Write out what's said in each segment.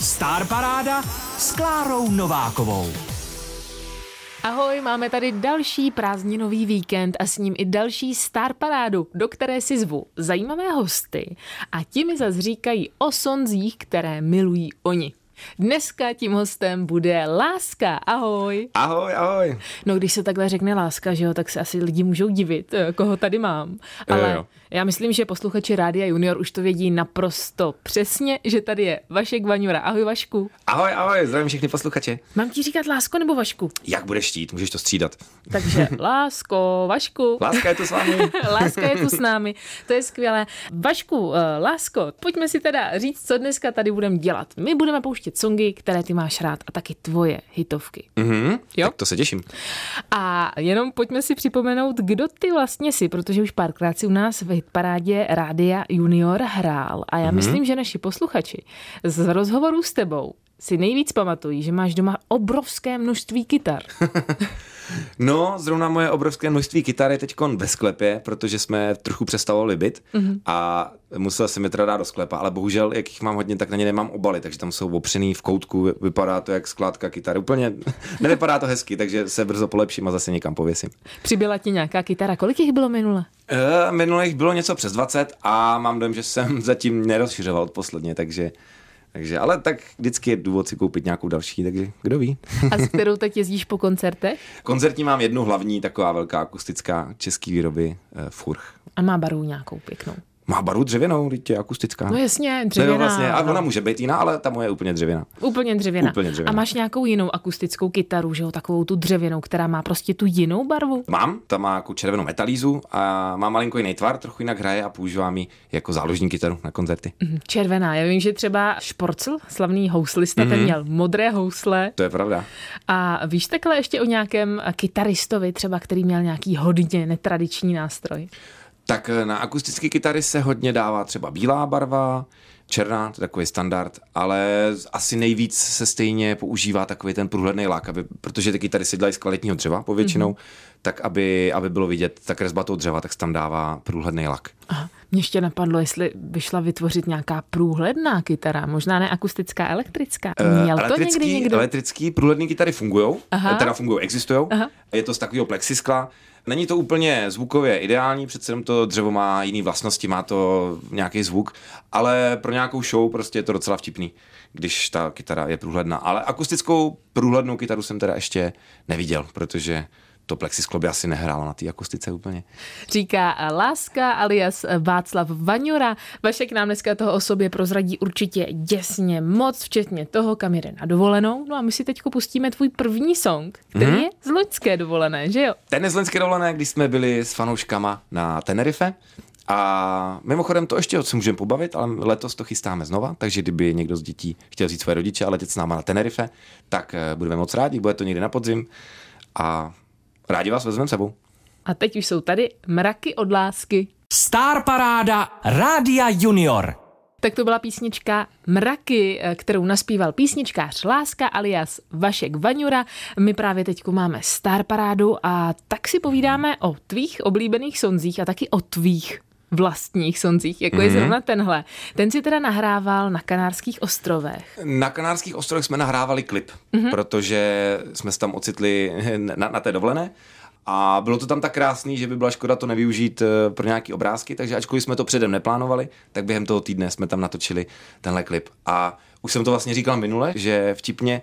Star Paráda s Klárou Novákovou. Ahoj, máme tady další prázdninový víkend a s ním i další Star Parádu, do které si zvu zajímavé hosty a ti mi zase říkají o sonzích, které milují oni. Dneska tím hostem bude Láska. Ahoj. Ahoj, ahoj. No, když se takhle řekne Láska, že jo, tak se asi lidi můžou divit, eh, koho tady mám. Ale Jo, jo. Já myslím, že posluchači Rádia Junior už to vědí naprosto přesně, že tady je Vašek Vaňura. Ahoj Vašku. Ahoj, ahoj, zdravím všechny posluchače. Mám ti říkat Lásko nebo Vašku? Jak budeš chtít, můžeš to střídat. Takže Lásko, Vašku. Láska je tu s vámi. Láska je tu s námi, to je skvělé. Vašku, eh, Lásko, pojďme si teda říct, co dneska tady budeme dělat. My budeme pouštět songy, které ty máš rád a taky tvoje hitovky. Mhm, Jo. tak to se těším. A jenom pojďme si připomenout, kdo ty vlastně jsi, protože už párkrát si u nás v hitparádě Rádia Junior hrál. A já mm-hmm. myslím, že naši posluchači z rozhovoru s tebou si nejvíc pamatují, že máš doma obrovské množství kytar. No, zrovna moje obrovské množství kytar je teď ve sklepě, protože jsme trochu přestavovali byt mm-hmm. a musel jsem je teda dát do sklepa, ale bohužel, jak jich mám hodně, tak na ně nemám obaly, takže tam jsou opřený v koutku, vypadá to jak skládka kytary. Úplně nevypadá to hezky, takže se brzo polepším a zase někam pověsím. Přibyla ti nějaká kytara, kolik jich bylo minule? E, minule jich bylo něco přes 20 a mám dojem, že jsem zatím nerozšiřoval posledně, takže takže, ale tak vždycky je důvod si koupit nějakou další, takže kdo ví. A s kterou teď jezdíš po koncertech? Koncertní mám jednu hlavní, taková velká akustická český výroby, eh, Furch. A má barvu nějakou pěknou. Má baru dřevěnou, teď je akustická. No jasně, dřevěná. no vlastně, a no. ona může být jiná, ale ta moje je úplně dřevěná. Úplně dřevěná. Úplně dřevěná. A máš nějakou jinou akustickou kytaru, že jo, takovou tu dřevěnou, která má prostě tu jinou barvu? Mám, ta má jako červenou metalízu a má malinko jiný tvar, trochu jinak hraje a používám ji jako záložní kytaru na koncerty. Mhm, Červená. Já vím, že třeba Šporcl, slavný houslista, Mhm. mm-hmm. ten měl modré housle. To je pravda. A víš takhle ještě o nějakém kytaristovi třeba, který měl nějaký hodně netradiční nástroj? Tak eh, na akustické kytary se hodně dává třeba bílá barva, černá, to je takový standard, ale asi nejvíc se stejně používá takový ten průhledný lak, aby, protože ty kytary se dělají z kvalitního dřeva povětšinou, mm-hmm. tak aby, aby bylo vidět ta kresba toho dřeva, tak se tam dává průhledný lak. Aha. Mě ještě napadlo, jestli by šla vytvořit nějaká průhledná kytara, možná ne akustická, elektrická. Měl to někdy elektrický, někdo? elektrický průhledný kytary fungují, Aha. teda fungují, existují. Je to z takového plexiskla. Není to úplně zvukově ideální, přece jenom to dřevo má jiné vlastnosti, má to nějaký zvuk, ale pro nějakou show prostě je to docela vtipný, když ta kytara je průhledná. Ale akustickou průhlednou kytaru jsem teda ještě neviděl, protože to plexisklo by asi nehrálo na té akustice úplně. Říká Láska alias Václav Vaňura. Vašek nám dneska toho o sobě prozradí určitě děsně moc, včetně toho, kam jede na dovolenou. No a my si teď pustíme tvůj první song, který mm-hmm. je z loňské dovolené, že jo? Ten je z loňské dovolené, když jsme byli s fanouškama na Tenerife. A mimochodem to ještě se můžeme pobavit, ale letos to chystáme znova, takže kdyby někdo z dětí chtěl vzít své rodiče a letět s náma na Tenerife, tak eh, budeme moc rádi, bude to někdy na podzim a rádi vás vezmeme sebou. A teď už jsou tady mraky od lásky. Star Paráda Rádia Junior. Tak to byla písnička Mraky, eh, kterou naspíval písničkář Láska alias Vašek Vaňura. My právě teď máme Star Parádu a tak si povídáme o tvých oblíbených sonzích a taky o tvých vlastních sonzích, jako mm-hmm. je zrovna tenhle. Ten si teda nahrával na Kanárských ostrovech. Na Kanárských ostrovech jsme nahrávali klip, mm-hmm. protože jsme se tam ocitli na, na té dovolené a bylo to tam tak krásný, že by byla škoda to nevyužít eh, pro nějaké obrázky, takže ačkoliv jsme to předem neplánovali, tak během toho týdne jsme tam natočili tenhle klip. A už jsem to vlastně říkal minule, že vtipně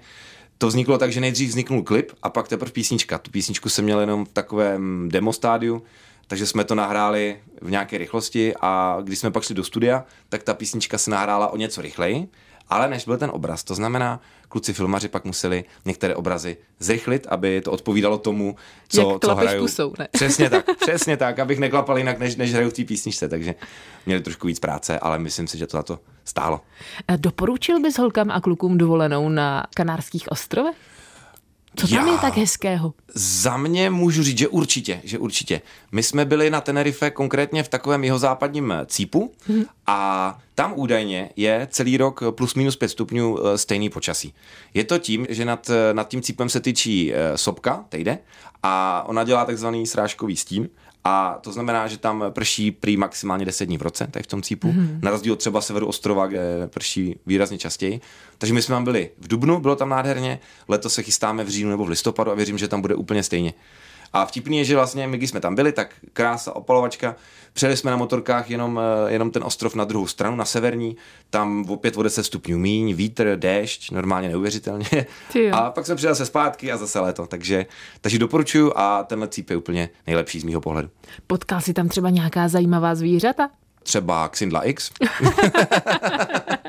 to vzniklo tak, že nejdřív vzniknul klip a pak teprve písnička. Tu písničku jsem měl jenom v takovém demostádiu, takže jsme to nahráli v nějaké rychlosti a když jsme pak šli do studia, tak ta písnička se nahrála o něco rychleji, ale než byl ten obraz. To znamená, kluci filmaři pak museli některé obrazy zrychlit, aby to odpovídalo tomu, co, Jak co hrajou. pusou, ne? Přesně tak, přesně tak, abych neklapal jinak, než, než hraju v té písničce, takže měli trošku víc práce, ale myslím si, že to za to stálo. Doporučil bys holkám a klukům dovolenou na Kanárských ostrovech? Co tam Já- je tak hezkého? Za mě můžu říct, že určitě, že určitě. My jsme byli na Tenerife konkrétně v takovém jihozápadním cípu a tam údajně je celý rok plus minus 5 stupňů eh, stejný počasí. Je to tím, že nad, eh, nad tím cípem se tyčí eh, sopka, tejde, a ona dělá takzvaný srážkový stín A to znamená, že tam prší prý maximálně 10 dní v roce, tak v tom cípu. Mm-hmm. Na rozdíl od třeba severu ostrova, kde prší výrazně častěji. Takže my jsme tam byli v Dubnu, bylo tam nádherně, letos se chystáme v říjnu nebo v listopadu a věřím, že tam bude úplně stejně. A vtipný je, že vlastně my, když jsme tam byli, tak krása, opalovačka, přejeli jsme na motorkách jenom, eh, jenom ten ostrov na druhou stranu, na severní, tam opět o 10 stupňů míň, vítr, déšť, normálně neuvěřitelně. A pak jsme přijeli se zpátky a zase léto, takže, takže doporučuju a tenhle cíp je úplně nejlepší z mýho pohledu. Potkal si tam třeba nějaká zajímavá zvířata? třeba Xindla X.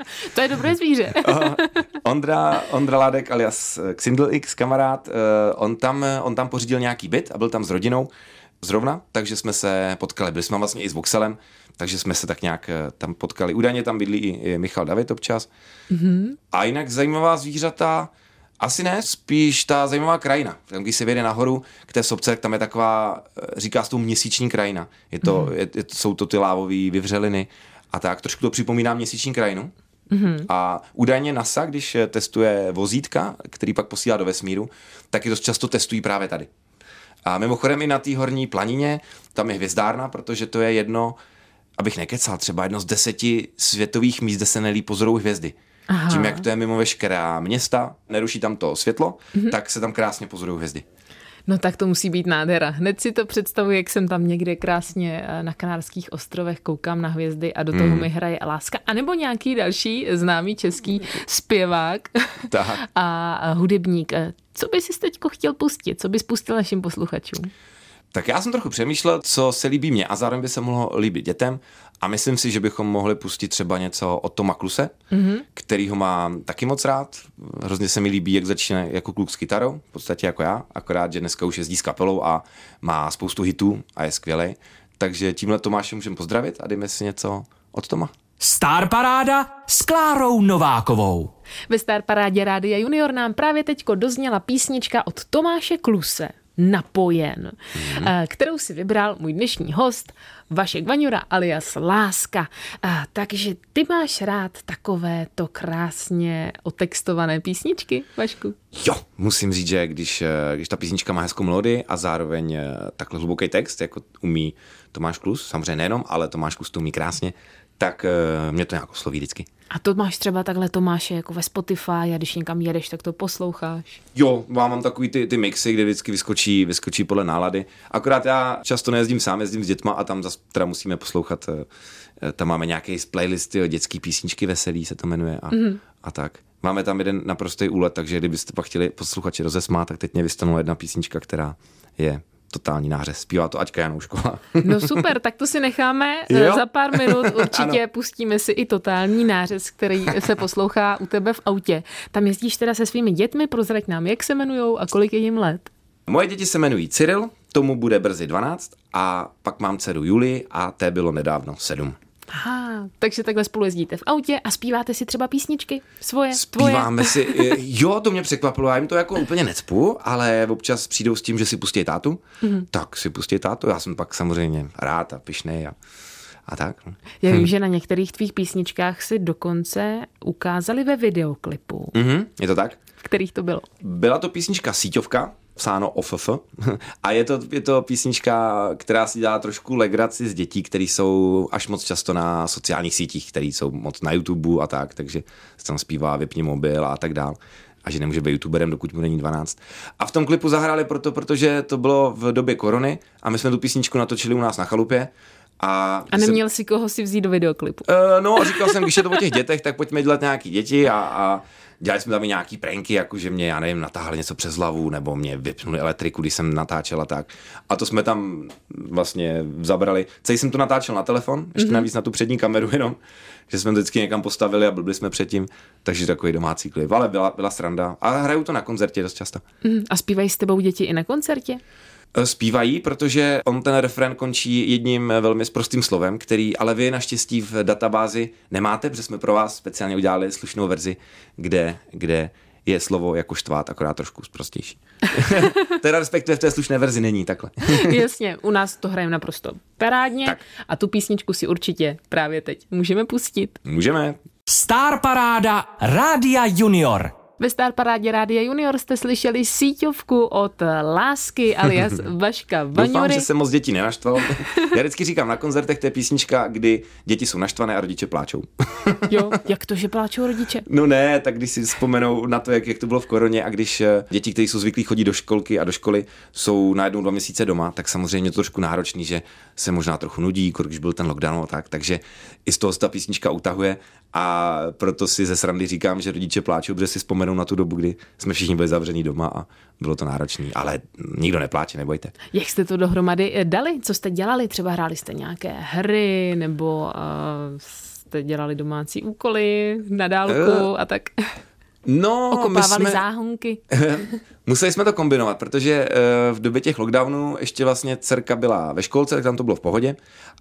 to je dobré zvíře. Ondra, Ondra Ládek alias Xindl X, kamarád, eh, on tam, on tam pořídil nějaký byt a byl tam s rodinou zrovna, takže jsme se potkali. Byli jsme vlastně i s Voxelem, takže jsme se tak nějak eh, tam potkali. Údajně tam bydlí i Michal David občas. Mm-hmm. A jinak zajímavá zvířata, asi ne, spíš ta zajímavá krajina. Tam, když se vyjde nahoru k té sobce, tak tam je taková, eh, říká se to měsíční krajina. Je to, mm. je, je, jsou to ty lávové vyvřeliny a tak. Trošku to připomíná měsíční krajinu. Mm-hmm. A údajně NASA, když eh, testuje vozítka, který pak posílá do vesmíru, tak je dost často testují právě tady. A mimochodem i na té horní planině, tam je hvězdárna, protože to je jedno, abych nekecal, třeba jedno z deseti světových míst, kde se nelí pozorují hvězdy. Aha. Tím, jak to je mimo veškerá města, neruší tam to světlo, mm-hmm. tak se tam krásně pozorují hvězdy. No tak to musí být nádhera. Hned si to představuji, jak jsem tam někde krásně eh, na Kanárských ostrovech, koukám na hvězdy a do toho mm. mi hraje láska. A nebo nějaký další známý český zpěvák tak. a hudebník. Eh, co bys si teď chtěl pustit? Co bys pustil našim posluchačům? Tak já jsem trochu přemýšlel, co se líbí mně a zároveň by se mohlo líbit dětem. A myslím si, že bychom mohli pustit třeba něco od Toma Kluse, mm-hmm. který ho mám taky moc rád. Hrozně se mi líbí, jak začíná jako kluk s kytarou, v podstatě jako já, akorát, že dneska už jezdí s kapelou a má spoustu hitů a je skvělý. Takže tímhle Tomáše můžeme pozdravit a dejme si něco od Toma. Star Paráda s Klárou Novákovou. Ve Star Parádě Rádia Junior nám právě teďko dozněla písnička od Tomáše Kluse napojen, mm-hmm. kterou si vybral můj dnešní host Vašek Vaňura alias Láska. A, takže ty máš rád takové to krásně otextované písničky, Vašku? Jo, musím říct, že když, eh, když ta písnička má hezkou melodii a zároveň eh, takhle hluboký text, jako umí Tomáš Klus, samozřejmě nejenom, ale Tomáš Klus to umí krásně, tak mě to nějak osloví vždycky. A to máš třeba takhle Tomáše jako ve Spotify a když někam jedeš, tak to posloucháš? Jo, mám, mám takový ty, ty mixy, kde vždycky vyskočí, vyskočí podle nálady. Akorát já často nejezdím sám, jezdím s dětma a tam zase teda musíme poslouchat, eh, eh, tam máme nějaké playlisty, dětské písničky veselý se to jmenuje a, mm-hmm. a tak. Máme tam jeden naprostý úlet, takže kdybyste pak chtěli posluchači rozesmát, tak teď mě vystanou jedna písnička, která je totální nářez. Zpívá to Aťka Janoušková. No super, tak to si necháme. Jo? Za pár minut určitě pustíme si i totální nářez, který se poslouchá u tebe v autě. Tam jezdíš teda se svými dětmi, prozrať nám, jak se jmenujou a kolik je jim let. Moje děti se jmenují Cyril, tomu bude brzy 12 a pak mám dceru Julii a té bylo nedávno 7. Aha, takže takhle spolu jezdíte v autě a zpíváte si třeba písničky svoje, Zpíváme tvoje. si, jo, to mě překvapilo, já jim to jako úplně necpu, ale občas přijdou s tím, že si pustí tátu, mm-hmm. tak si pustí tátu, já jsem pak samozřejmě rád a pišnej a, a tak. No. Já vím, hm. že na některých tvých písničkách si dokonce ukázali ve videoklipu. Mm-hmm, je to tak? V kterých to bylo? Byla to písnička Síťovka, psáno OFF. A je to, je to písnička, která si dělá trošku legraci z dětí, které jsou až moc často na sociálních sítích, které jsou moc na YouTube a tak, takže se tam zpívá vypni mobil a tak dál a že nemůže být youtuberem, dokud mu není 12. A v tom klipu zahráli proto, protože to bylo v době korony a my jsme tu písničku natočili u nás na chalupě a, a neměl jsem, si koho si vzít do videoklipu? Uh, no, říkal jsem, když je to o těch dětech, tak pojďme dělat nějaký děti a, a dělali jsme tam i nějaký pranky, jako že mě, já nevím, natáhli něco přes hlavu, nebo mě vypnuli elektriku, když jsem natáčel a tak. A to jsme tam vlastně zabrali. Celý jsem to natáčel na telefon, ještě mm-hmm. navíc na tu přední kameru jenom, že jsme to vždycky někam postavili a byli jsme předtím, takže takový domácí klip. Ale byla, byla sranda. A hraju to na koncertě dost často. Mm, a zpívají s tebou děti i na koncertě? Eh, zpívají, protože on ten refren končí jedním eh, velmi prostým slovem, který ale vy naštěstí v databázi nemáte, protože jsme pro vás speciálně udělali slušnou verzi, kde, kde je slovo jako štvát, akorát trošku prostější. teda respektive v té slušné verzi není takhle. Jasně, u nás to hrajeme naprosto parádně tak. a tu písničku si určitě právě teď můžeme pustit. Můžeme. Star Paráda Rádia Junior. Ve Star Parádě Rádia Junior jste slyšeli síťovku od Lásky alias Vaška Vaňury. Doufám, že se moc dětí nenaštval. Já vždycky říkám na koncertech, to je písnička, kdy děti jsou naštvané a rodiče pláčou. jo, jak to, že pláčou rodiče? No ne, tak když si vzpomenou na to, jak, jak to bylo v koroně a když eh, děti, kteří jsou zvyklí chodit do školky a do školy, jsou najednou dva měsíce doma, tak samozřejmě to trošku náročný, že se možná trochu nudí, když byl ten lockdown a tak, takže i z toho se ta písnička utahuje a proto si ze srandy říkám, že rodiče pláčou, protože si vzpomenou na tu dobu, kdy jsme všichni byli zavření doma a bylo to náročné, ale nikdo nepláče, nebojte. Jak jste to dohromady eh, dali? Co jste dělali? Třeba hráli jste nějaké hry nebo uh, jste dělali domácí úkoly na dálku uh, a tak? No, Okopávali jsme... záhonky. Museli jsme to kombinovat, protože v době těch lockdownů ještě vlastně dcerka byla ve školce, tak tam to bylo v pohodě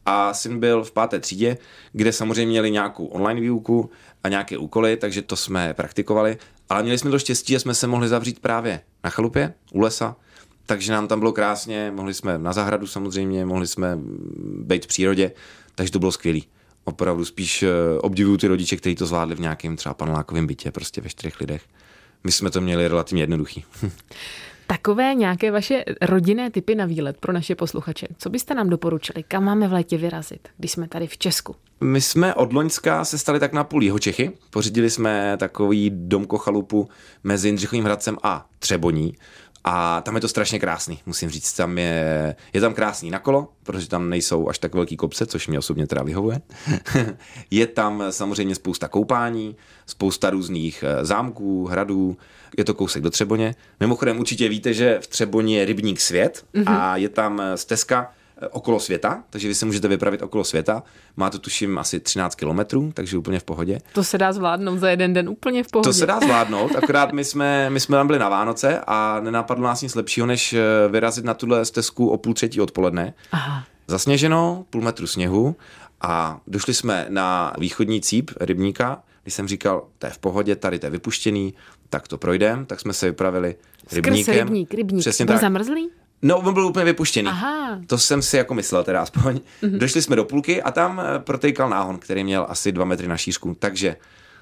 a syn byl v páté třídě, kde samozřejmě měli nějakou online výuku a nějaké úkoly, takže to jsme praktikovali, ale měli jsme to štěstí, že jsme se mohli zavřít právě na chalupě, u lesa, takže nám tam bylo krásně, mohli jsme na zahradu samozřejmě, mohli jsme být v přírodě, takže to bylo skvělé. Opravdu spíš eh, obdivuju ty rodiče, kteří to zvládli v nějakém třeba panelákovém bytě, prostě ve čtyřech lidech. My jsme to měli relativně jednoduchý. Takové nějaké vaše rodinné typy na výlet pro naše posluchače. Co byste nám doporučili? Kam máme v létě vyrazit, když jsme tady v Česku? My jsme od Loňska se stali tak na půl jeho Čechy. Pořídili jsme takový domko chalupu mezi Jindřichovým Hradcem a Třeboní. A tam je to strašně krásný, musím říct. Tam je, je tam krásný na kolo, protože tam nejsou až tak velký kopce, což mě osobně teda vyhovuje. je tam samozřejmě spousta koupání, spousta různých eh, zámků, hradů, je to kousek do Třeboně. Mimochodem určitě víte, že v Třeboně je rybník svět mm-hmm. a je tam eh, stezka, okolo světa, takže vy se můžete vypravit okolo světa. Má to tuším asi 13 kilometrů, takže úplně v pohodě. To se dá zvládnout za jeden den úplně v pohodě. To se dá zvládnout, akorát my jsme, my jsme tam byli na Vánoce a nenapadlo nás nic lepšího, než eh, vyrazit na tuhle stezku o půl třetí odpoledne. Aha. Zasněženo, půl metru sněhu a došli jsme na východní cíp rybníka, když jsem říkal, to je v pohodě, tady to je vypuštěný, tak to projdem, tak jsme se vypravili rybníkem. Skrz rybník, rybník. Přesně byl tak. zamrzlý? No, on byl úplně vypuštěný. Aha. To jsem si jako myslel teda aspoň. Mm-hmm. Došli jsme do půlky a tam eh, protejkal náhon, který měl asi dva metry na šířku. Takže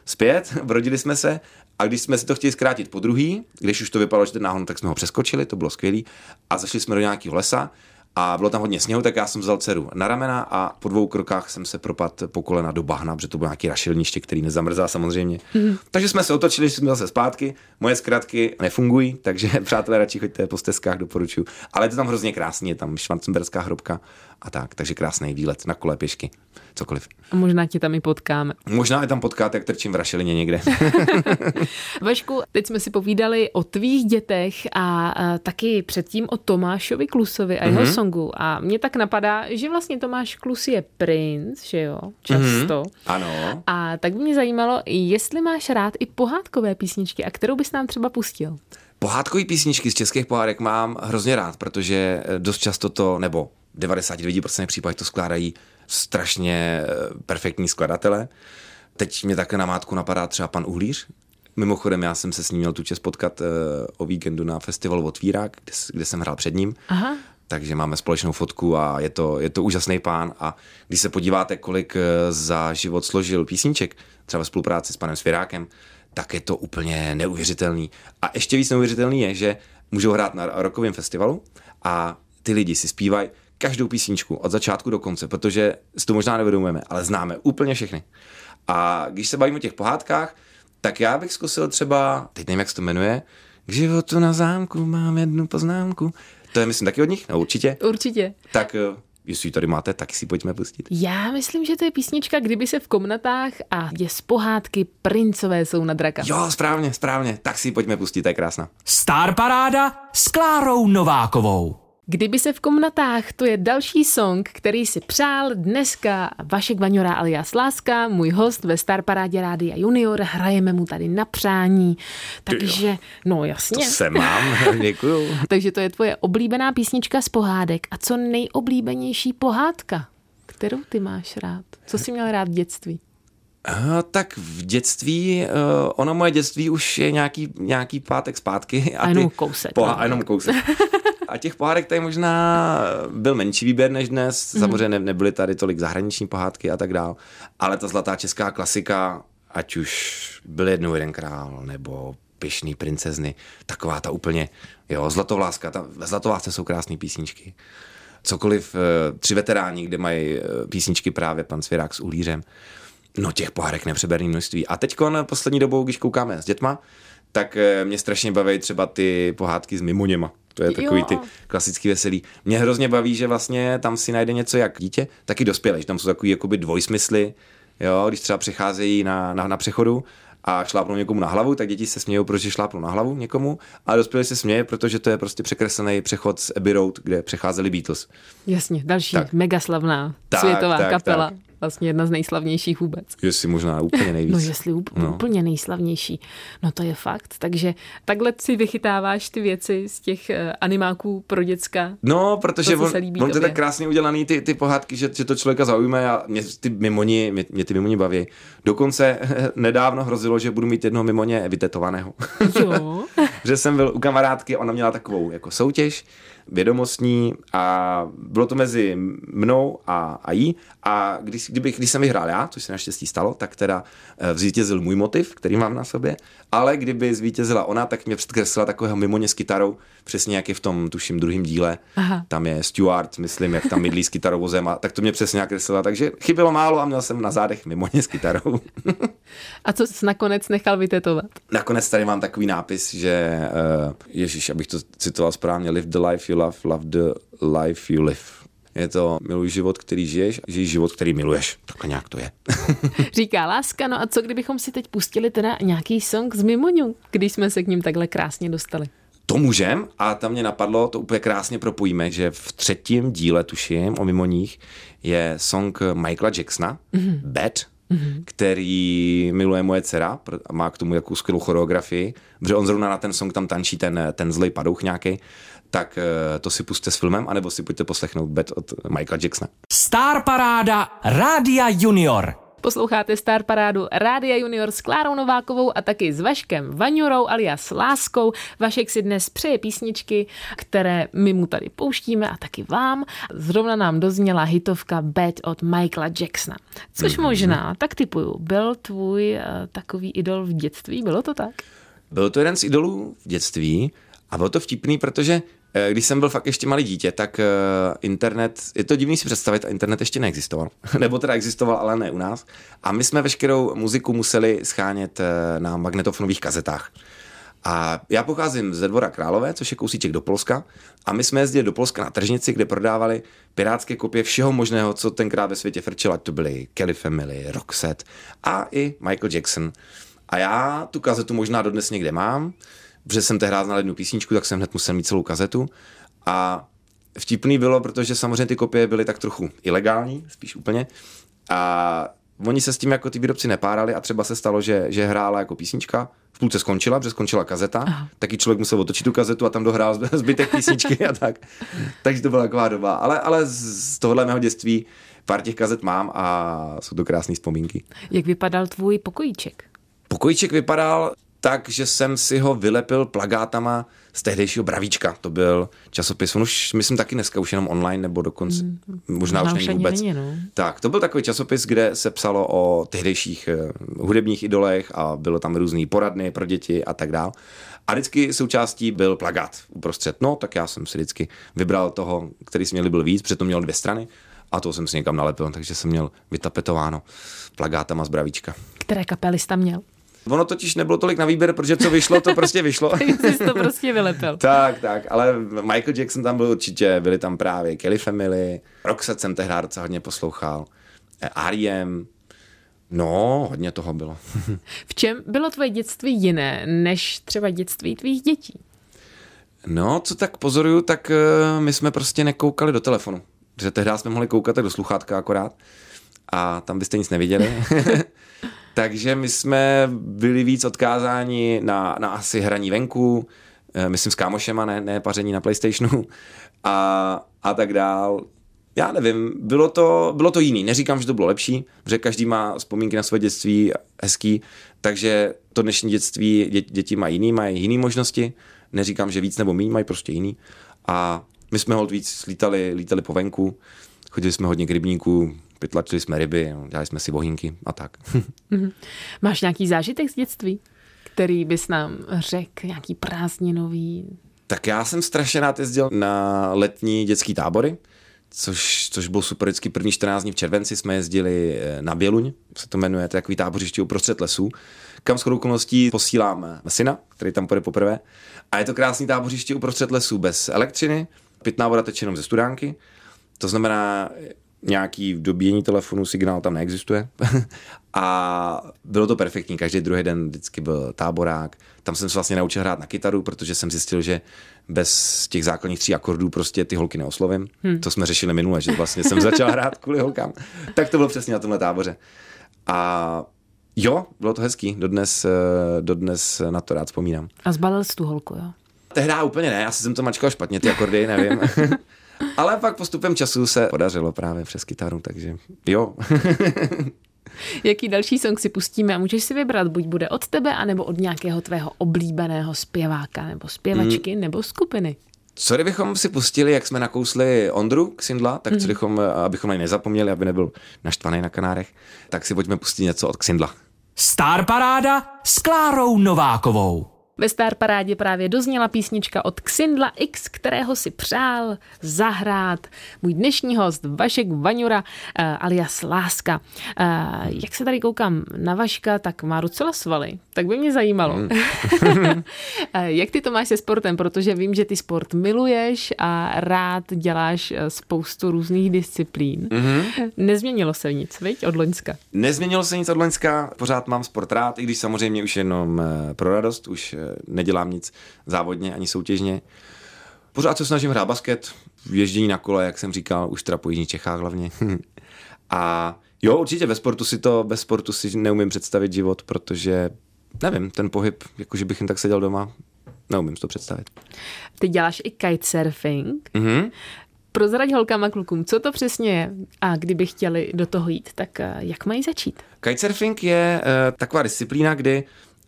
zpět, brodili jsme se a když jsme si to chtěli zkrátit po druhý, když už to vypadalo, že ten náhon, tak jsme ho přeskočili, to bylo skvělý a zašli jsme do nějakého lesa a bylo tam hodně sněhu, tak já jsem vzal dceru na ramena a po dvou krokách jsem se propadl po kolena do bahna, protože to bylo nějaký rašelniště, který nezamrzá samozřejmě. Mm. Takže jsme se otočili, jsme zase zpátky. Moje zkratky nefungují, takže přátelé radši choďte po stezkách, doporučuji. Ale je to tam hrozně krásně, je tam švarcemberská hrobka a tak, takže krásný výlet na kole pěšky, cokoliv. A možná ti tam i potkáme. Možná je tam potkáte, jak trčím v rašelině někde. Vašku, teď jsme si povídali o tvých dětech a, a taky předtím o Tomášovi Klusovi a jeho mm-hmm. songu. A mě tak napadá, že vlastně Tomáš Klus je princ, že jo, často. Mm-hmm. Ano. A tak by mě zajímalo, jestli máš rád i pohádkové písničky a kterou bys nám třeba pustil. Pohádkové písničky z českých pohádek mám hrozně rád, protože dost často to, nebo 99% případech to skládají strašně eh, perfektní skladatele. Teď mě také na mátku napadá třeba pan Uhlíř. Mimochodem, já jsem se s ním měl tu čest potkat uh, o víkendu na festivalu Otvírák, kde, kde jsem hrál před ním. Aha. Takže máme společnou fotku a je to, je to úžasný pán. A když se podíváte, kolik eh, za život složil písniček, třeba ve spolupráci s panem Svěrákem, tak je to úplně neuvěřitelný. A ještě víc neuvěřitelný je, že můžou hrát na rokovém festivalu a ty lidi si zpívají každou písničku od začátku do konce, protože si to možná nevědomujeme, ale známe úplně všechny. A když se bavíme o těch pohádkách, tak já bych zkusil třeba, teď nevím, jak se to jmenuje, k životu na zámku mám jednu poznámku. To je, myslím, taky od nich? No, určitě. Určitě. Tak eh, jestli ji tady máte, tak si pojďme pustit. Já myslím, že to je písnička Kdyby se v komnatách a je z pohádky Princové jsou na draka. Jo, správně, správně. Tak si ji pojďme pustit, to je krásná. Star Paráda s Klárou Novákovou. Kdyby se v komnatách, to je další song, který si přál dneska Vašek Vaňora alias Láska, můj host ve Star Parádě Rádia Junior, hrajeme mu tady na přání, takže, no jasně. To se mám, děkuju. takže to je tvoje oblíbená písnička z pohádek. A co nejoblíbenější pohádka, kterou ty máš rád? Co jsi měl rád v dětství? Uh, tak v dětství, uh, ono moje dětství už je nějaký, nějaký pátek zpátky. A, a jenom kousek. Poha- a jenom kousek. A těch pohádek tady možná byl menší výběr než dnes. Mm-hmm. Samozřejmě ne, nebyly tady tolik zahraniční pohádky a tak dál. Ale ta zlatá česká klasika, ať už byl jednou jeden král, nebo pyšný princezny, taková ta úplně, jo, Zlatovláska, ta, ve Zlatovlásce jsou krásné písničky. Cokoliv, eh, tři veteráni, kde mají eh, písničky právě pan Svěrák s Ulířem. No těch pohárek nepřeberný množství. A teď poslední dobou, když koukáme s dětma, tak eh, mě strašně baví třeba ty pohádky s mimoněma. To je takový jo. ty klasický veselý. Mě hrozně baví, že vlastně tam si najde něco jak dítě, tak i dospělý. Tam jsou takový jakoby dvojsmysly, jo, když třeba přecházejí na, na, na přechodu a šlápnou někomu na hlavu, tak děti se smějou, protože šlápnou na hlavu někomu, a dospělí se směje, protože to je prostě překreslený přechod z Abbey Road, kde přecházeli Beatles. Jasně, další tak. megaslavná tak, světová tak, kapela. Tak vlastně jedna z nejslavnějších vůbec. Jestli možná úplně nejvíc. No jestli up, no. úplně nejslavnější. No to je fakt. Takže takhle si vychytáváš ty věci z těch uh, animáků pro děcka. No, protože on, on to je tak krásně udělaný, ty, ty pohádky, že, že to člověka zaujme a mě ty mimoni, mě, mě ty mimoni baví. Dokonce nedávno hrozilo, že budu mít jednoho mimoně vytetovaného. Jo. že jsem byl u kamarádky, ona měla takovou jako soutěž, vědomostní a bylo to mezi mnou a, a jí a když, kdyby, když jsem vyhrál já, což se naštěstí stalo, tak teda eh, zvítězil můj motiv, který mám na sobě, ale kdyby zvítězila ona, tak mě předkreslila takového mimoně s kytarou, přesně jak je v tom, tuším, druhém díle. Aha. Tam je Stuart, myslím, jak tam mydlí s kytarovozem a tak to mě přesně nakreslila, takže chybělo málo a měl jsem na zádech mimoně s kytarou. a co jsi nakonec nechal vytetovat? Nakonec tady mám takový nápis, že uh, Ježíš, abych to citoval správně, live the life you love, love the life you live. Je to miluj život, který žiješ, a žij život, který miluješ. Tak nějak to je. Říká láska, no a co kdybychom si teď pustili teda nějaký song z Mimoňu, když jsme se k ním takhle krásně dostali? To můžem a tam mě napadlo, to úplně krásně propojíme, že v třetím díle, tuším, o Mimoních, je song Michaela Jacksona, mm-hmm. Bad, mm-hmm. který miluje moje dcera a má k tomu jakou skvělou choreografii, protože on zrovna na ten song tam tančí ten, ten zlej padouch nějaký, tak eh, to si puste s filmem, anebo si pojďte poslechnout Bet od Michaela Jacksona. Star Paráda Rádia Junior. Posloucháte Star Parádu Rádia Junior s Klárou Novákovou a taky s Vaškem Vaňurou alias Láskou. Vašek si dnes přeje písničky, které my mu tady pouštíme a taky vám. Zrovna nám dozněla hitovka Bad od Michaela Jacksona. Což mm-hmm. možná, tak typuju, byl tvůj uh, takový idol v dětství, bylo to tak? Byl to jeden z idolů v dětství a bylo to vtipný, protože když jsem byl fakt ještě malý dítě, tak eh, internet, je to divný si představit, internet ještě neexistoval. Nebo teda existoval, ale ne u nás. A my jsme veškerou muziku museli schánět eh, na magnetofonových kazetách. A já pocházím ze dvora Králové, což je kousíček do Polska. A my jsme jezdili do Polska na tržnici, kde prodávali pirátské kopie všeho možného, co tenkrát ve světě frčilo, ať to byly Kelly Family, Roxette a i Michael Jackson. A já tu kazetu možná dodnes někde mám protože jsem tehdy znal jednu písničku, tak jsem hned musel mít celou kazetu. A vtipný bylo, protože samozřejmě ty kopie byly tak trochu ilegální, spíš úplně. A oni se s tím jako ty výrobci nepárali a třeba se stalo, že, že hrála jako písnička, v půlce skončila, protože skončila kazeta, Aha. taky člověk musel otočit tu kazetu a tam dohrál zbytek písničky a tak. Takže to byla taková doba. Ale, ale z tohohle mého dětství pár těch kazet mám a jsou to krásné vzpomínky. Jak vypadal tvůj pokojíček? Pokojíček vypadal tak, že jsem si ho vylepil plagátama z tehdejšího Bravíčka. To byl časopis, on už myslím taky dneska už jenom online, nebo dokonce, mm, možná, možná už není vůbec. Není, no. Tak, to byl takový časopis, kde se psalo o tehdejších uh, hudebních idolech a bylo tam různý poradny pro děti a tak dál. A vždycky součástí byl plagát uprostřed. No, tak já jsem si vždycky vybral toho, který si měl byl víc, protože to měl dvě strany a to jsem si někam nalepil, takže jsem měl vytapetováno plagátama z Bravíčka. Které kapely jsi tam měl? Ono totiž nebylo tolik na výběr, protože co vyšlo, to prostě vyšlo. jsi to prostě vylepil. tak, tak, ale Michael Jackson tam byl určitě, byli tam právě Kelly Family, Roxette jsem tehdy docela hodně poslouchal, R.E.M., No, hodně toho bylo. v čem bylo tvoje dětství jiné než třeba dětství tvých dětí? No, co tak pozoruju, tak uh, my jsme prostě nekoukali do telefonu. Že tehdy jsme mohli koukat tak do sluchátka akorát a tam byste nic neviděli. Takže my jsme byli víc odkázáni na, na asi hraní venku, eh, myslím s kámošema, ne, ne paření na Playstationu a, a tak dál. Já nevím, bylo to, bylo to jiný. Neříkám, že to bylo lepší, protože každý má vzpomínky na své dětství hezký, takže to dnešní dětství dě, děti mají jiný, mají jiné možnosti. Neříkám, že víc nebo méně, mají prostě jiný. A my jsme hold víc lítali, lítali po venku, chodili jsme hodně k rybníku, vytlačili jsme ryby, dělali jsme si vohínky a tak. Máš nějaký zážitek z dětství, který bys nám řekl, nějaký prázdninový? Tak já jsem strašně rád jezdil na letní dětský tábory, což, což byl super. Vždycky první 14 dní v červenci jsme jezdili eh, na Běluň, se to jmenuje, to je takový tábořiště uprostřed lesů, kam s okolností posílám syna, který tam půjde poprvé. A je to krásný tábořiště uprostřed lesů bez elektřiny, pitná voda teče jenom ze studánky, to znamená, nějaký dobíjení telefonu, signál tam neexistuje. a bylo to perfektní, každý druhý den vždycky byl táborák. Tam jsem se vlastně naučil hrát na kytaru, protože jsem zjistil, že bez těch základních tří akordů prostě ty holky neoslovím. Hmm. To jsme řešili minule, že vlastně jsem začal hrát kvůli holkám. Tak to bylo přesně na tomhle táboře. A jo, bylo to hezký, dodnes, eh, dodnes na to rád vzpomínám. A zbalil jsi tu holku, jo? Tehdy úplně ne, asi jsem to mačkal špatně, ty akordy, nevím. Ale pak postupem času se podařilo právě přes kytaru, takže jo. Jaký další song si pustíme a můžeš si vybrat, buď bude od tebe, anebo od nějakého tvého oblíbeného zpěváka, nebo zpěvačky, hmm. nebo skupiny. Co kdybychom si pustili, jak jsme nakousli Ondru Ksindla, tak co mhm. kdybychom, abychom na nezapomněli, aby nebyl naštvaný na Kanárech, tak si pojďme pustit něco od Ksindla. Star Paráda s Klárou Novákovou. Ve Star Parádě právě dozněla písnička od Xindla X, kterého si přál zahrát můj dnešní host Vašek Vaňura uh, alias Láska. Uh, jak se tady koukám na Vaška, tak má docela svaly, tak by mě zajímalo. Mm. jak ty to máš se sportem, protože vím, že ty sport miluješ a rád děláš spoustu různých disciplín. Mm-hmm. Nezměnilo se nic, viď, od Loňska? Nezměnilo se nic od Loňska, pořád mám sport rád, i když samozřejmě už jenom pro radost, už nedělám nic závodně ani soutěžně. Pořád se snažím hrát basket, ježdění na kole, jak jsem říkal, už teda po Jižních Čechách hlavně. a jo, určitě ve sportu si to, bez sportu si neumím představit život, protože nevím, ten pohyb, jakože bych jen tak seděl doma, neumím si to představit. Ty děláš i kitesurfing. Mm-hmm. Prozrať holkám a klukům, co to přesně je a kdyby chtěli do toho jít, tak eh, jak mají začít? Kitesurfing je uh, taková disciplína, kdy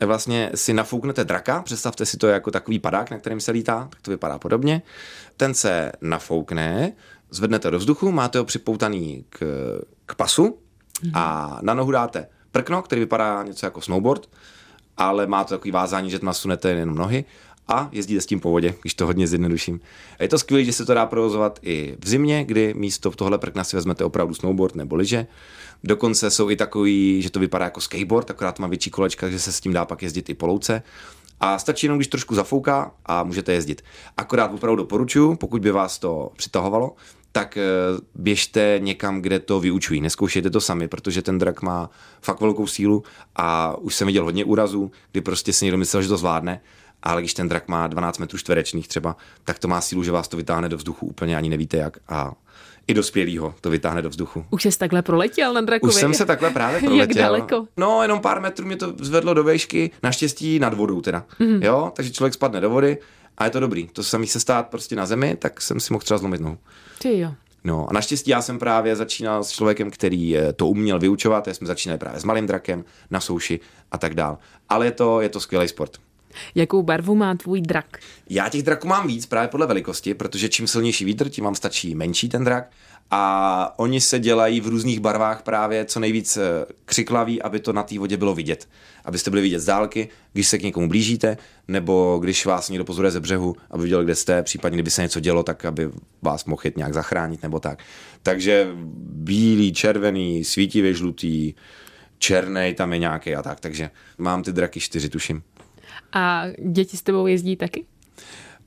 vlastně si nafouknete draka, představte si to jako takový padák, na kterým se lítá, tak to vypadá podobně. Ten se nafoukne, zvednete do vzduchu, máte ho připoutaný k, k pasu a na nohu dáte prkno, který vypadá něco jako snowboard, ale má to takový vázání, že nasunete jenom nohy a jezdíte s tím po vodě, když to hodně zjednoduším. A je to skvělé, že se to dá provozovat i v zimě, kdy místo tohle prkna si vezmete opravdu snowboard nebo lyže. Dokonce jsou i takový, že to vypadá jako skateboard, akorát má větší kolečka, že se s tím dá pak jezdit i po louce. A stačí jenom, když trošku zafouká a můžete jezdit. Akorát opravdu doporučuji, pokud by vás to přitahovalo, tak eh, běžte někam, kde to vyučují. Neskoušejte to sami, protože ten drak má fakt velkou sílu a už jsem viděl hodně úrazů, kdy prostě si někdo myslel, že to zvládne ale když ten drak má 12 metrů čtverečných třeba, tak to má sílu, že vás to vytáhne do vzduchu úplně ani nevíte jak a i dospělýho to vytáhne do vzduchu. Už jsi takhle proletěl na drakovi? Už jsem se takhle právě proletěl. Jak daleko? No, jenom pár metrů mě to zvedlo do vejšky, naštěstí nad vodou teda. Mm-hmm. Jo, takže člověk spadne do vody a je to dobrý. To samý se stát prostě na zemi, tak jsem si mohl třeba zlomit nohu. Ty jo. No a naštěstí já jsem právě začínal s člověkem, který eh, to uměl vyučovat, já jsme začínali právě s malým drakem na souši a tak dál. Ale je to, je to skvělý sport. Jakou barvu má tvůj drak? Já těch draků mám víc právě podle velikosti, protože čím silnější vítr, tím vám stačí menší ten drak. A oni se dělají v různých barvách právě co nejvíc eh, křiklaví, aby to na té vodě bylo vidět. Abyste byli vidět z dálky, když se k někomu blížíte, nebo když vás někdo pozoruje ze břehu, aby viděl, kde jste, případně kdyby se něco dělo, tak aby vás mohl jít nějak zachránit nebo tak. Takže bílý, červený, svítivě žlutý, černý tam je nějaký a tak. Takže mám ty draky čtyři, tuším. A děti s tebou jezdí taky?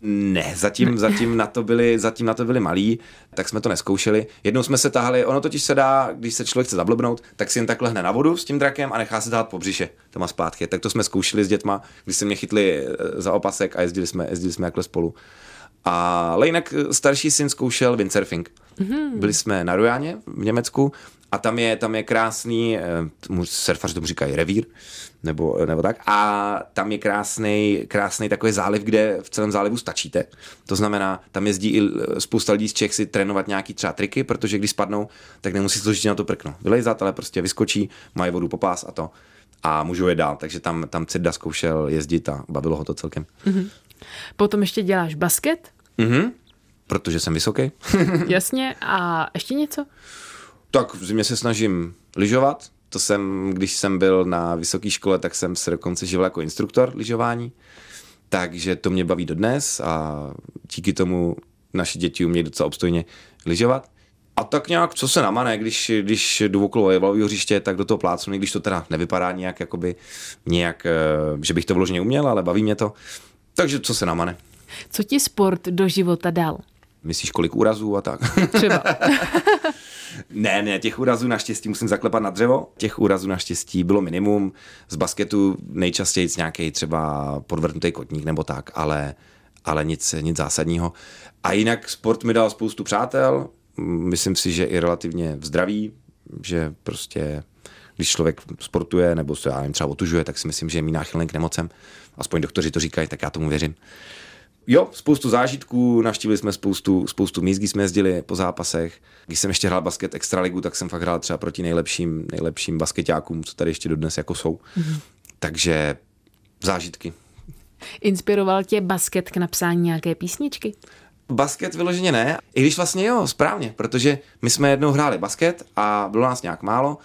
Ne, zatím, zatím, na to byli, zatím na to byli malí, tak jsme to neskoušeli. Jednou jsme se tahali, ono totiž se dá, když se člověk chce zablbnout, tak si jen tak lehne na vodu s tím drakem a nechá se dát po břiše, to má zpátky. Tak to jsme zkoušeli s dětma, když se mě chytli eh, za opasek a jezdili jsme, jezdili jsme jakhle spolu. Ale jinak eh, starší syn zkoušel windsurfing. Mm-hmm. Byli jsme na Rujáně v Německu a tam je, tam je krásný, eh, surfaři tomu říkají revír, nebo, nebo tak, a tam je krásný, krásný takový záliv, kde v celém zálivu stačíte. To znamená, tam jezdí i eh, spousta lidí z Čech si trénovat nějaký třeba triky, protože když spadnou, tak nemusí složit na to prkno. Vylejzat, ale prostě vyskočí, mají vodu popás a to. A můžou je dál, takže tam, tam Cirda zkoušel jezdit a bavilo ho to celkem. Mm-hmm. Potom ještě děláš basket? Mhm, protože jsem vysoký. Jasně, a ještě něco? Tak v zimě se snažím lyžovat, To jsem, když jsem byl na vysoké škole, tak jsem se dokonce živil jako instruktor lyžování. Takže to mě baví dodnes a díky tomu naši děti umějí docela obstojně lyžovat. A tak nějak, co se namane, když, když jdu okolo valového hřiště, tak do toho plácnu, když to teda nevypadá nějak, jakoby, nějak, eh, že bych to vložně uměl, ale baví mě to. Takže co se namane. Co ti sport do života dal? Myslíš, kolik úrazů a tak? Třeba. ne, ne, těch úrazů naštěstí musím zaklepat na dřevo. Těch úrazů naštěstí bylo minimum. Z basketu nejčastěji nějaký třeba podvrtnutý kotník nebo tak, ale, ale nic, nic zásadního. A jinak sport mi dal spoustu přátel, myslím si, že i relativně zdraví, že prostě když člověk sportuje nebo se já nevím, třeba otužuje, tak si myslím, že je mý náchylný k nemocem. Aspoň doktoři to říkají, tak já tomu věřím. Jo, spoustu zážitků, navštívili jsme spoustu, spoustu míst, jsme jezdili po zápasech. Když jsem ještě hrál basket extraligu, tak jsem fakt hrál třeba proti nejlepším, nejlepším basketákům, co tady ještě dodnes jako jsou. Mm-hmm. Takže zážitky. Inspiroval tě basket k napsání nějaké písničky? Basket vyloženě ne, i když vlastně jo, správně, protože my jsme jednou hráli basket a bylo nás nějak málo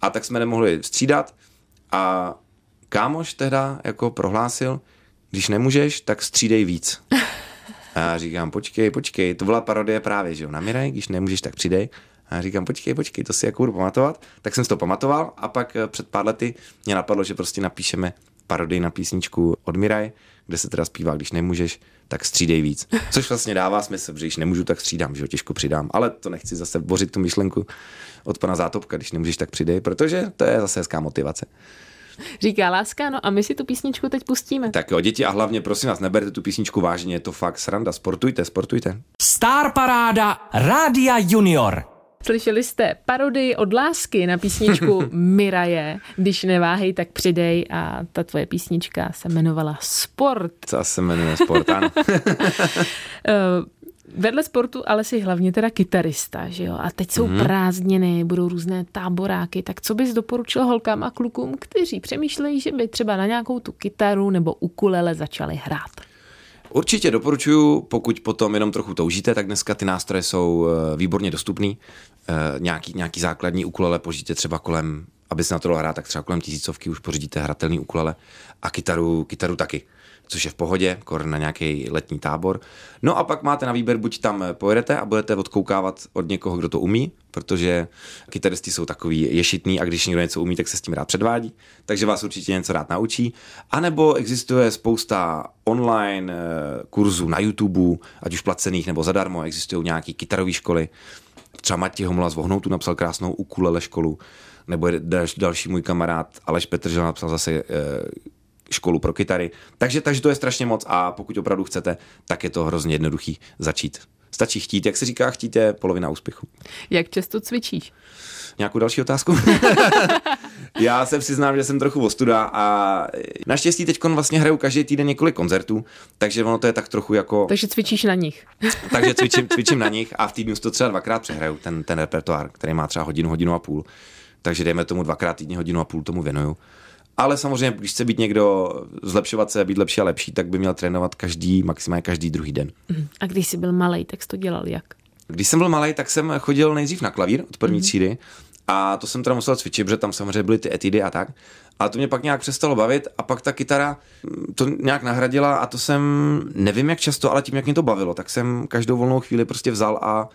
a tak jsme nemohli střídat a kámoš tehda jako prohlásil, když nemůžeš, tak střídej víc. A já říkám, počkej, počkej, to byla parodie právě, že jo, na Miraj, když nemůžeš, tak přidej. A já říkám, počkej, počkej, to si jako budu pamatovat. Tak jsem si to pamatoval a pak eh, před pár lety mě napadlo, že prostě napíšeme parodii na písničku od Miraj, kde se teda zpívá, když nemůžeš, tak střídej víc. Což vlastně dává smysl, že když nemůžu, tak střídám, že ho těžko přidám. Ale to nechci zase bořit tu myšlenku od pana Zátopka, když nemůžeš, tak přidej, protože to je zase hezká motivace. Říká láska, no a my si tu písničku teď pustíme. Tak jo, děti a hlavně prosím vás, neberte tu písničku vážně, je to fakt sranda, sportujte, sportujte. Star Paráda Rádia Junior. Slyšeli jste parodii od lásky na písničku Miraje. Když neváhej, tak přidej a ta tvoje písnička se jmenovala Sport. Co se jmenuje Sport, ano. Vedle sportu ale si hlavně teda kytarista, že jo? A teď jsou mm-hmm. prázdniny, budou různé táboráky, tak co bys doporučil holkám a klukům, kteří přemýšlejí, že by třeba na nějakou tu kytaru nebo ukulele začali hrát? Určitě doporučuju, pokud potom jenom trochu toužíte, tak dneska ty nástroje jsou eh, výborně dostupný. Eh, nějaký, nějaký základní ukulele pořídíte třeba kolem, aby se na to hrát, tak třeba kolem tisícovky už pořídíte hratelný ukulele a kytaru, kytaru taky což je v pohodě, kor na nějaký letní tábor. No a pak máte na výběr, buď tam pojedete a budete odkoukávat od někoho, kdo to umí, protože kytaristi jsou takový ješitný a když někdo něco umí, tak se s tím rád předvádí, takže vás určitě něco rád naučí. A nebo existuje spousta online eh, kurzů na YouTube, ať už placených nebo zadarmo, existují nějaké kytarové školy. Třeba Matěj Homola z Vohnoutu napsal krásnou ukulele školu, nebo další můj kamarád Aleš Petržel napsal zase eh, školu pro kytary. Takže, takže to je strašně moc a pokud opravdu chcete, tak je to hrozně jednoduchý začít. Stačí chtít, jak se říká, chtít je polovina úspěchu. Jak často cvičíš? Nějakou další otázku? Já se přiznám, že jsem trochu ostuda a naštěstí teď vlastně hraju každý týden několik koncertů, takže ono to je tak trochu jako... Takže cvičíš na nich. takže cvičím, cvičím na nich a v týdnu to třeba dvakrát přehraju, ten, ten repertoár, který má třeba hodinu, hodinu a půl. Takže dejme tomu dvakrát týdně hodinu a půl tomu věnuju. Ale samozřejmě, když chce být někdo, zlepšovat se, být lepší a lepší, tak by měl trénovat každý, maximálně každý druhý den. Mhm. A když jsi byl malý, tak jsi to dělal jak? Když jsem byl malý, tak jsem chodil nejdřív na klavír od první mm-hmm. třídy a to jsem teda musel cvičit, protože tam samozřejmě byly ty etidy a tak. A to mě pak nějak přestalo bavit a pak ta kytara to nějak nahradila a to jsem, nevím jak často, ale tím, jak mě to bavilo, tak jsem každou volnou chvíli prostě vzal a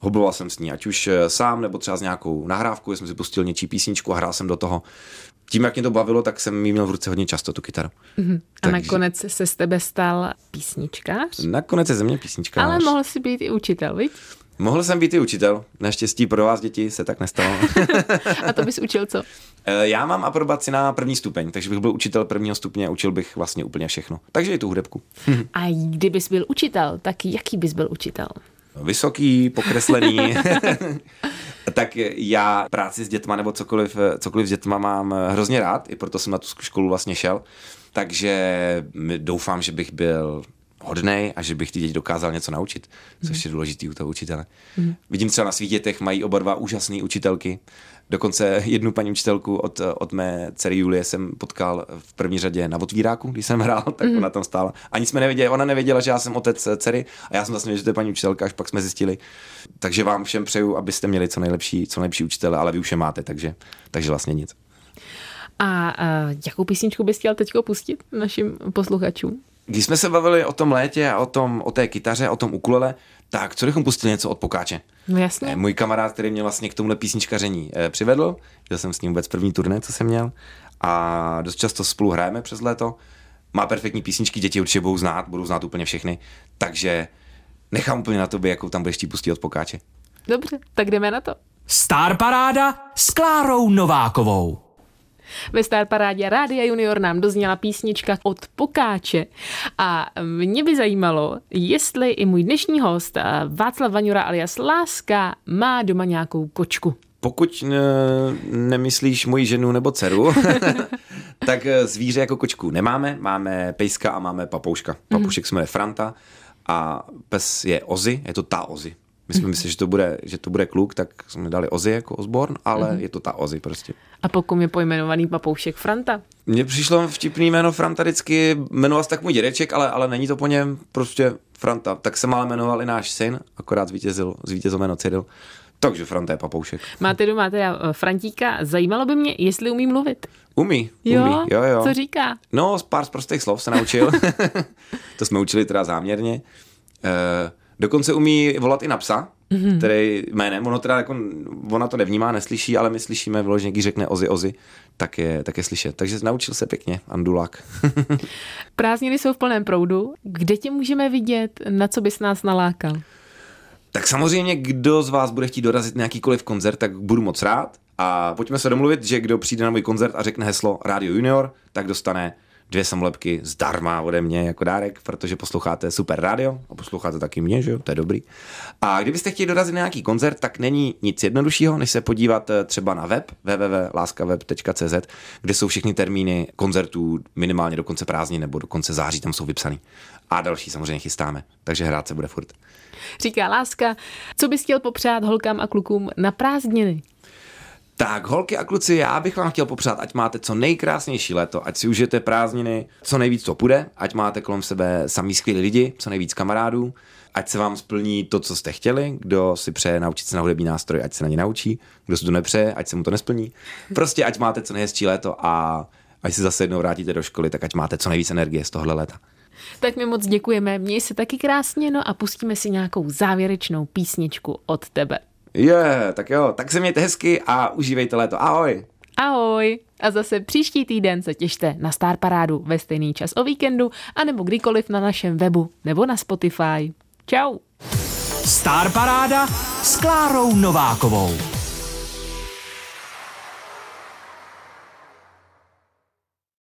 hobloval jsem s ní, ať už eh, sám nebo třeba s nějakou nahrávkou, jsem si pustil něčí písničku a hrál jsem do toho tím, jak mě to bavilo, tak jsem jí měl v ruce hodně často, tu kytaru. Mm-hmm. A Takže... nakonec se z tebe stal písničkář? Nakonec se ze mě písničkář. Ale mohl jsi být i učitel, viď? Mohl jsem být i učitel. Naštěstí pro vás, děti, se tak nestalo. a to bys učil co? Eh, já mám aprobaci na první stupeň, takže bych byl učitel prvního stupně a učil bych vlastně úplně všechno. Takže i tu hudebku. a kdybys byl učitel, tak jaký bys byl učitel? Vysoký, pokreslený. tak já práci s dětma nebo cokoliv, cokoliv s dětma mám hrozně rád, i proto jsem na tu školu vlastně šel. Takže doufám, že bych byl hodnej a že bych ty děti dokázal něco naučit, což je důležitý u toho učitele. Mm. Vidím třeba na svých dětech, mají oba dva úžasné učitelky. Dokonce jednu paní učitelku od, od mé dcery Julie jsem potkal v první řadě na otvíráku, když jsem hrál, tak mm. ona tam stála. Ani jsme nevěděli, ona nevěděla, že já jsem otec dcery a já jsem zase že to je paní učitelka, až pak jsme zjistili. Takže vám všem přeju, abyste měli co nejlepší, co nejlepší učitele, ale vy už je máte, takže, takže vlastně nic. A uh, jakou písničku bys chtěl teď pustit našim posluchačům? Když jsme se bavili o tom létě a o, tom, o té kytaře, o tom ukulele, tak co bychom pustili něco od Pokáče? No jasně. Eh, můj kamarád, který mě vlastně k tomuhle písničkaření eh, přivedl, byl jsem s ním vůbec první turné, co jsem měl a dost často spolu hrajeme přes léto. Má perfektní písničky, děti určitě budou znát, budou znát úplně všechny, takže nechám úplně na tobě, jakou tam budeš tí pustit od Pokáče. Dobře, tak jdeme na to. Star Paráda s Klárou Novákovou. Ve Star Parádě Rádia Junior nám dozněla písnička od Pokáče. A mě by zajímalo, jestli i můj dnešní host eh, Václav Vaňura alias Láska má doma nějakou kočku. Pokud ne, nemyslíš moji ženu nebo dceru, tak eh, zvíře jako kočku nemáme. Máme pejska a máme papouška. Papoušek se jmenuje Franta a pes je Ozy, je to ta Ozy. My jsme mysleli, že to bude, že to bude kluk, tak jsme dali Ozy jako Osborn, ale mm-hmm. je to ta Ozy prostě. A pokud je pojmenovaný papoušek Franta? Mně přišlo vtipný jméno Franta vždycky, jmenoval se tak můj dědeček, ale, ale není to po něm, prostě Franta. Tak se má jmenoval i náš syn, akorát zvítězil, zvítězil jméno Cyril. Takže Franta je papoušek. Máte doma teda eh, Frantíka, zajímalo by mě, jestli umí mluvit. Umí, jo? umí, jo, jo. Co říká? No, z pár z prostých slov se naučil. to jsme učili teda záměrně. Uh, Dokonce umí volat i na psa, mm-hmm. který jménem, ono teda jako, ona to nevnímá, neslyší, ale my slyšíme vyloženě, když řekne ozy ozy, tak je, tak je slyšet. Takže naučil se pěkně, Andulák. Prázdniny jsou v plném proudu. Kde tě můžeme vidět, na co bys nás nalákal? Tak samozřejmě, kdo z vás bude chtít dorazit nějakýkoliv koncert, tak budu moc rád. A pojďme se domluvit, že kdo přijde na můj koncert a řekne heslo Radio Junior, tak dostane dvě samolepky zdarma ode mě jako dárek, protože posloucháte super rádio a posloucháte taky mě, že jo, to je dobrý. A kdybyste chtěli dorazit na nějaký koncert, tak není nic jednoduššího, než se podívat eh, třeba na web www.laskaweb.cz, kde jsou všechny termíny koncertů minimálně do konce prázdnin nebo do konce září, tam jsou vypsaný. A další samozřejmě chystáme, takže hrát se bude furt. Říká Láska, co bys chtěl popřát holkám a klukům na prázdniny? Tak, holky a kluci, já bych vám chtěl popřát, ať máte co nejkrásnější léto, ať si užijete prázdniny, co nejvíc to půjde, ať máte kolem sebe samý skvělí lidi, co nejvíc kamarádů, ať se vám splní to, co jste chtěli, kdo si přeje naučit se na hudební nástroj, ať se na ně naučí, kdo si to nepřeje, ať se mu to nesplní. Prostě ať máte co nejhezčí léto a až se zase jednou vrátíte do školy, tak ať máte co nejvíc energie z tohle léta. Tak mi moc děkujeme, měj se taky krásně, no a pustíme si nějakou závěrečnou písničku od tebe. Je, yeah, tak jo, tak se mějte hezky a užívejte léto. Ahoj. Ahoj. A zase příští týden se těšte na Star Parádu ve stejný čas o víkendu anebo kdykoliv na našem webu nebo na Spotify. Ciao. Star Paráda s Klárou Novákovou.